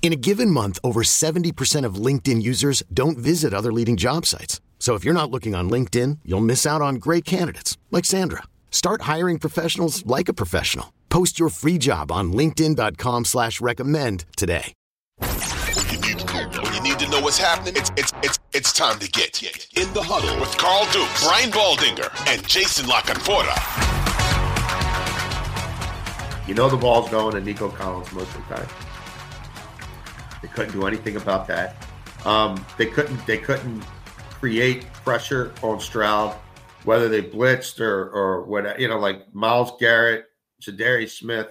In a given month, over 70% of LinkedIn users don't visit other leading job sites. So if you're not looking on LinkedIn, you'll miss out on great candidates like Sandra. Start hiring professionals like a professional. Post your free job on LinkedIn.com slash recommend today. When you need, when you need to know what's happening, it's it's it's it's time to get in the huddle with Carl Duke, Brian Baldinger, and Jason La Canfora. You know the ball's going to Nico Collins most of the time. They couldn't do anything about that. Um, they couldn't. They couldn't create pressure on Stroud, whether they blitzed or or what. You know, like Myles Garrett, Za'Darius Smith,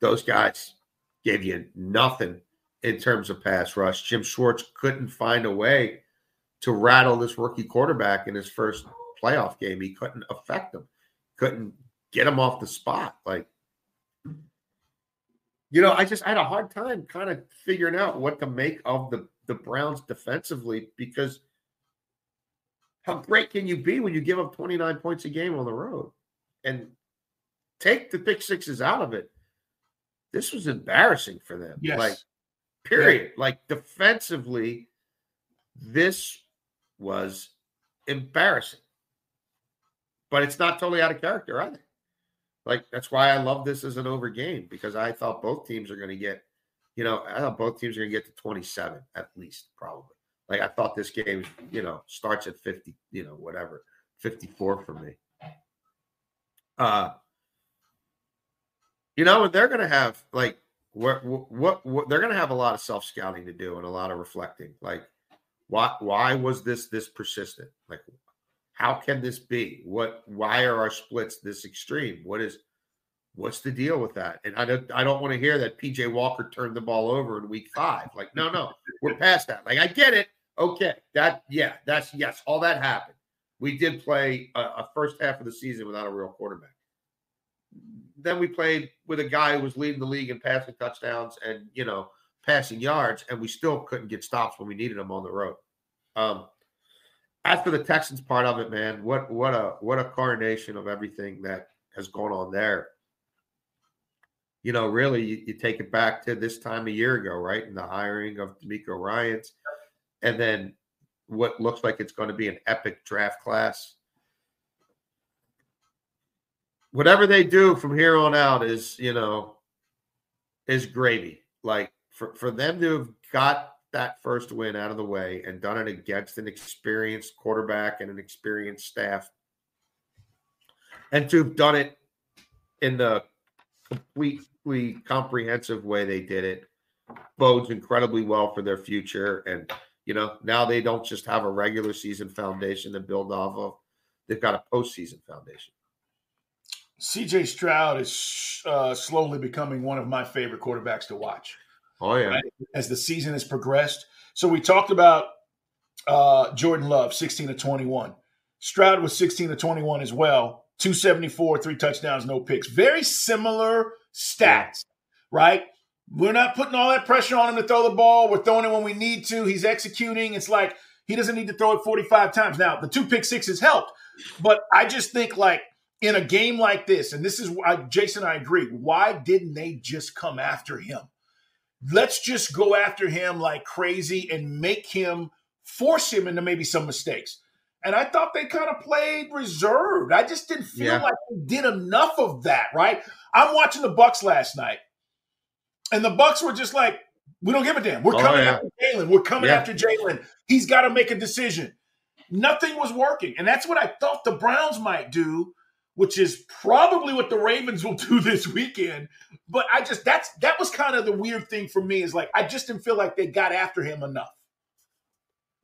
those guys gave you nothing in terms of pass rush. Jim Schwartz couldn't find a way to rattle this rookie quarterback in his first playoff game. He couldn't affect him. Couldn't get him off the spot. Like you know, I just I had a hard time kind of figuring out what to make of the the Browns defensively because how great can you be when you give up 29 points a game on the road? And take the pick sixes out of it. This was embarrassing for them. Yes. Like, period. Yeah. Like defensively, this was embarrassing. But it's not totally out of character either. Like that's why I love this as an over game because I thought both teams are going to get, you know, I thought both teams are going to get to 27 at least, probably. Like I thought this game, you know, starts at 50, you know, whatever, 54 for me. Uh, you know, and they're going to have like what, what, what they're going to have a lot of self scouting to do and a lot of reflecting. Like, why, why was this this persistent? Like, how can this be? What? Why are our splits this extreme? What is? What's the deal with that? And I don't. I don't want to hear that PJ Walker turned the ball over in week five. Like, no, no, we're past that. Like, I get it. Okay, that yeah, that's yes, all that happened. We did play a, a first half of the season without a real quarterback. Then we played with a guy who was leading the league in passing touchdowns and you know passing yards, and we still couldn't get stops when we needed them on the road. Um, as for the Texans part of it, man, what what a what a coronation of everything that has gone on there. You know, really, you, you take it back to this time a year ago, right? And the hiring of DeMeco Ryans, and then what looks like it's going to be an epic draft class. Whatever they do from here on out is, you know, is gravy. Like for, for them to have got that first win out of the way and done it against an experienced quarterback and an experienced staff, and to have done it in the completely comprehensive way they did it, bodes incredibly well for their future. And, you know, now they don't just have a regular season foundation to build off of, they've got a postseason foundation. CJ Stroud is uh, slowly becoming one of my favorite quarterbacks to watch. Oh yeah. Right? As the season has progressed. So we talked about uh, Jordan Love, 16 to 21. Stroud was 16 to 21 as well. 274, three touchdowns, no picks. Very similar stats, yeah. right? We're not putting all that pressure on him to throw the ball. We're throwing it when we need to. He's executing. It's like he doesn't need to throw it 45 times. Now, the two pick sixes helped, but I just think like in a game like this, and this is why Jason, I agree. Why didn't they just come after him? Let's just go after him like crazy and make him force him into maybe some mistakes. And I thought they kind of played reserved. I just didn't feel yeah. like they did enough of that, right? I'm watching the Bucks last night, and the Bucks were just like, we don't give a damn. We're oh, coming yeah. after Jalen. We're coming yeah. after Jalen. He's got to make a decision. Nothing was working. And that's what I thought the Browns might do which is probably what the Ravens will do this weekend. But I just that's that was kind of the weird thing for me is like I just didn't feel like they got after him enough.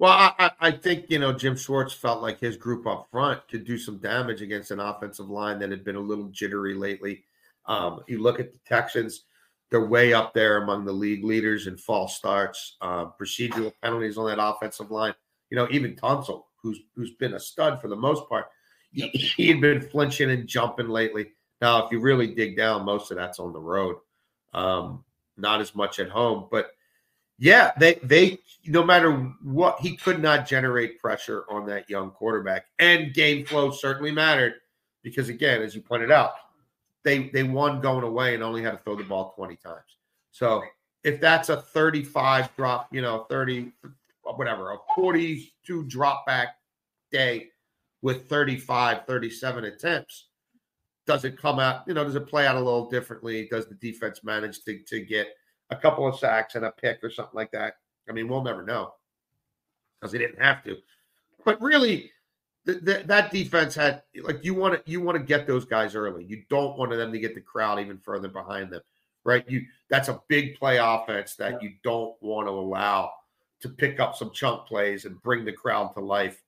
Well, I, I think you know Jim Schwartz felt like his group up front could do some damage against an offensive line that had been a little jittery lately. Um, you look at the Texans; they're way up there among the league leaders in false starts, uh, procedural penalties on that offensive line. You know, even Tunsil, who's who's been a stud for the most part, he, had been flinching and jumping lately. Now, if you really dig down, most of that's on the road, um, not as much at home, but yeah, they they no matter what he could not generate pressure on that young quarterback, and game flow certainly mattered because again, as you pointed out, they they won going away and only had to throw the ball twenty times. So if that's a thirty-five drop, you know, thirty whatever, a forty-two drop back day with 35, 37 attempts, does it come out? You know, does it play out a little differently? Does the defense manage to to get a couple of sacks and a pick or something like that. I mean, we'll never know because they didn't have to. But really, the, the, that defense had like you want to you want to get those guys early. You don't want them to get the crowd even further behind them, right? You that's a big play offense that you don't want to allow to pick up some chunk plays and bring the crowd to life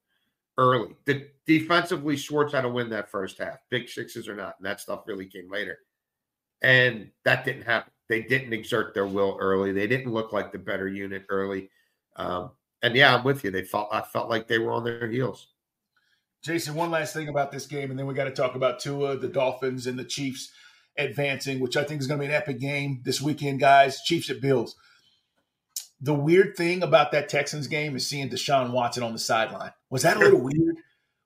early. The defensively, Schwartz had to win that first half, big sixes or not, and that stuff really came later, and that didn't happen. They didn't exert their will early. They didn't look like the better unit early. Um, and yeah, I'm with you. They felt I felt like they were on their heels. Jason, one last thing about this game, and then we got to talk about Tua, the Dolphins, and the Chiefs advancing, which I think is going to be an epic game this weekend, guys. Chiefs at Bills. The weird thing about that Texans game is seeing Deshaun Watson on the sideline. Was that a little weird?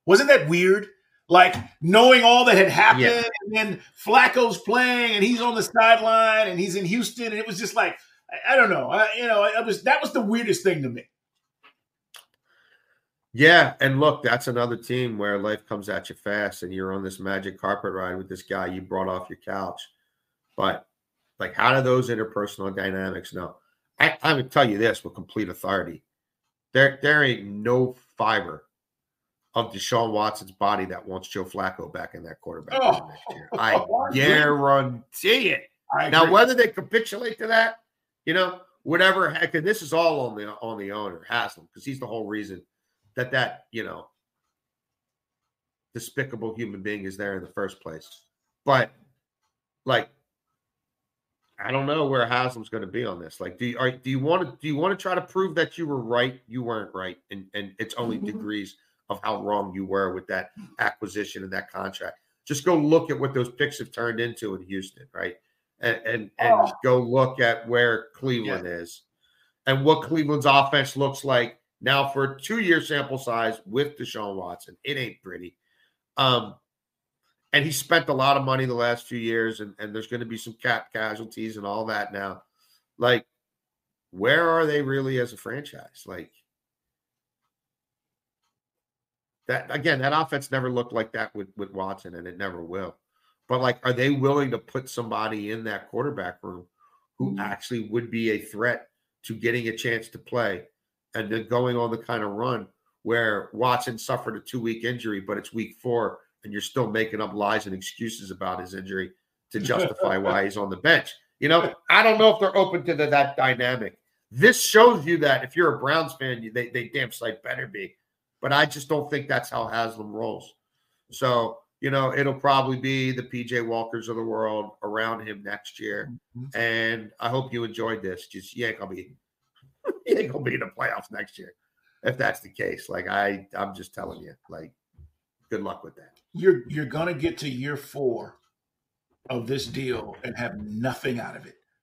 Wasn't that weird? like knowing all that had happened, yeah. and then Flacco's playing, and he's on the sideline, and he's in Houston, and it was just like I, I don't know, I, you know, it was that was the weirdest thing to me. Yeah, and look, that's another team where life comes at you fast, and you're on this magic carpet ride with this guy you brought off your couch. But like, how do those interpersonal dynamics know? I, I would tell you this with complete authority: there, there ain't no fiber of Deshaun Watson's body that wants Joe Flacco back in that quarterback oh, next year. I guarantee it. now, whether they capitulate to that, you know, whatever heck, and this is all on the on the owner Haslam because he's the whole reason that that you know despicable human being is there in the first place. But like, I don't know where Haslam's going to be on this. Like, do you are, do you want to do you want to try to prove that you were right? You weren't right, and and it's only mm-hmm. degrees of how wrong you were with that acquisition and that contract. Just go look at what those picks have turned into in Houston, right? And and, and oh. go look at where Cleveland yeah. is and what Cleveland's offense looks like now for a two-year sample size with Deshaun Watson. It ain't pretty. Um, and he spent a lot of money the last few years, and, and there's going to be some cap casualties and all that now. Like, where are they really as a franchise? Like, that again, that offense never looked like that with, with Watson, and it never will. But like, are they willing to put somebody in that quarterback room who actually would be a threat to getting a chance to play and then going on the kind of run where Watson suffered a two week injury, but it's week four, and you're still making up lies and excuses about his injury to justify why he's on the bench. You know, I don't know if they're open to the, that dynamic. This shows you that if you're a Browns fan, you, they, they damn sight better be but I just don't think that's how Haslam rolls. So, you know, it'll probably be the PJ Walkers of the world around him next year. Mm-hmm. And I hope you enjoyed this. Just you ain't gonna be you ain't gonna be in the playoffs next year if that's the case. Like I I'm just telling you, like good luck with that. You're you're gonna get to year four of this deal and have nothing out of it.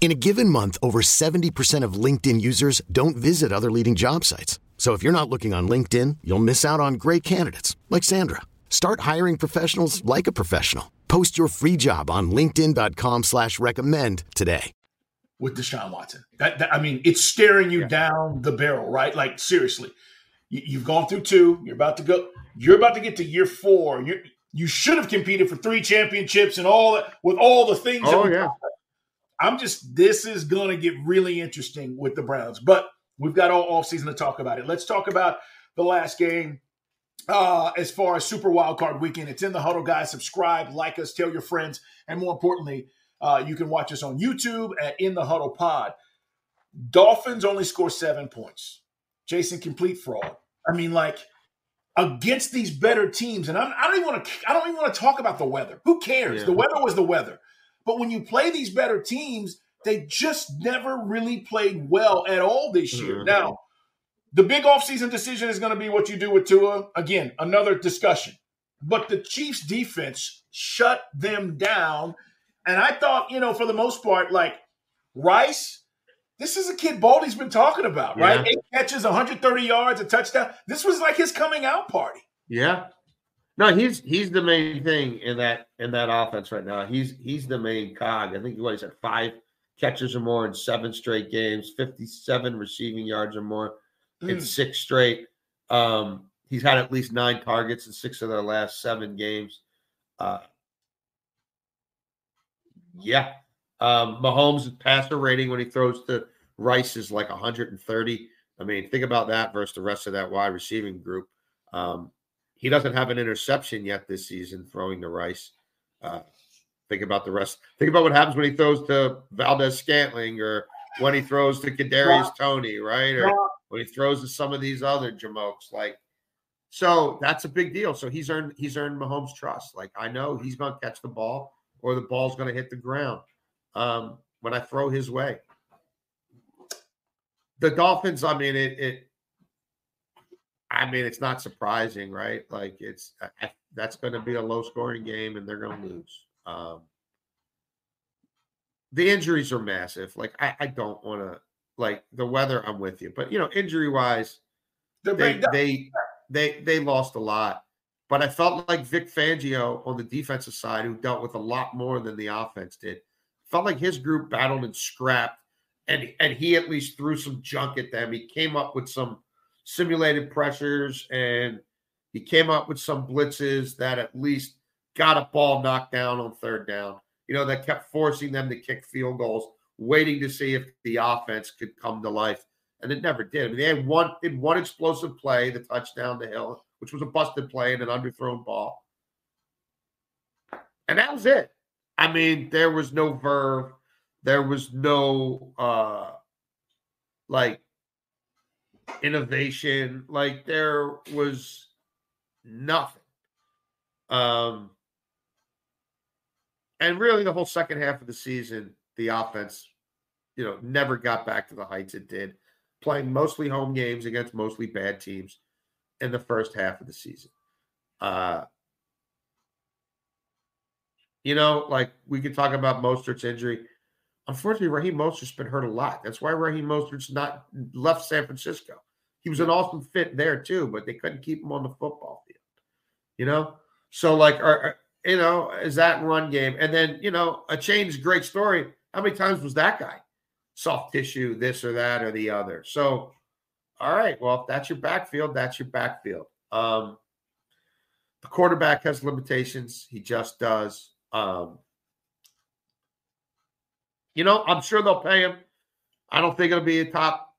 In a given month, over 70% of LinkedIn users don't visit other leading job sites. So if you're not looking on LinkedIn, you'll miss out on great candidates like Sandra. Start hiring professionals like a professional. Post your free job on LinkedIn.com slash recommend today. with Deshaun Watson. That, that- I mean, it's staring you down the barrel, right? Like seriously, you, you've gone through two. You're about to go. You're about to get to year four. You you should have competed for three championships and all that with all the things. Oh, that Oh, we yeah. talked about. I'm just. This is gonna get really interesting with the Browns, but we've got all off season to talk about it. Let's talk about the last game. Uh, as far as Super Wild Card Weekend, it's in the huddle, guys. Subscribe, like us, tell your friends, and more importantly, uh, you can watch us on YouTube at In the Huddle Pod. Dolphins only score seven points. Jason, complete fraud. I mean, like against these better teams, and I'm, I don't even want to. I don't even want to talk about the weather. Who cares? Yeah. The weather was the weather. But when you play these better teams, they just never really played well at all this year. Mhm. Now, the big offseason decision is going to be what you do with Tua. Again, another discussion. But the Chiefs defense shut them down. And I thought, you know, for the most part, like Rice, this is a kid Baldy's been talking about, right? Yeah. Eight catches, 130 yards, a touchdown. This was like his coming out party. Yeah. No, he's he's the main thing in that in that offense right now. He's he's the main cog. I think what he said five catches or more in seven straight games, 57 receiving yards or more in Mm. six straight. Um, he's had at least nine targets in six of their last seven games. Uh, yeah. Um, Mahomes' passer rating when he throws to Rice is like 130. I mean, think about that versus the rest of that wide receiving group. Um, he doesn't have an interception yet this season throwing to Rice. Uh, think about the rest. Think about what happens when he throws to Valdes-Scantling or when he throws to Kadarius Toney, right? Or when he throws to some of these other jamokes. Like, so that's a big deal. So he's earned he's earned Mahomes' trust. Like, I know he's going to catch the ball or the ball's going to hit the ground um, when I throw his way. The Dolphins, I mean, it, it I mean, it's not surprising, right? Like it's I, that's going to be a low scoring game, and they're going to lose. Um, the injuries are massive. Like I, I don't want to like the weather. I'm with you, but you know, injury wise, they they they they lost a lot. But I felt like Vic Fangio on the defensive side, who dealt with a lot more than the offense did, felt like his group battled and scrapped, and and he at least threw some junk at them. He came up with some simulated pressures and he came up with some blitzes that at least got a ball knocked down on third down. You know, that kept forcing them to kick field goals, waiting to see if the offense could come to life. And it never did. I mean, they had one had one explosive play, the touchdown to Hill, which was a busted play and an underthrown ball. And that was it. I mean, there was no verve. There was no uh like innovation. Like there was nothing. Um, and really, the whole second half of the season, the offense, you know, never got back to the heights it did, playing mostly home games against mostly bad teams in the first half of the season. Uh, you know, like we could talk about Mostert's injury. Unfortunately, Raheem Mostert's been hurt a lot. That's why Raheem Mostert's not left San Francisco. He was an awesome fit there too, but they couldn't keep him on the football field. You know, so like, are, are- you know, is that run game? And then you know, a change, great story. How many times was that guy soft tissue, this or that or the other? So, all right, well, if that's your backfield, that's your backfield. Um, the quarterback has limitations. He just does. Um, You know, I'm sure they'll pay him. I don't think it'll be a top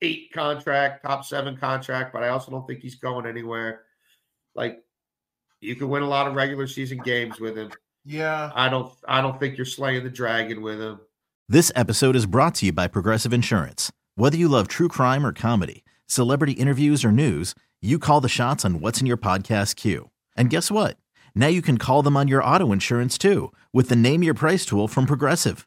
eight contract, top seven contract, but I also don't think he's going anywhere. Like you can win a lot of regular season games with him. Yeah. I don't I don't think you're slaying the dragon with him. This episode is brought to you by Progressive Insurance. Whether you love true crime or comedy, celebrity interviews or news, you call the shots on what's in your podcast queue. And guess what? Now you can call them on your auto insurance too with the Name Your Price tool from Progressive.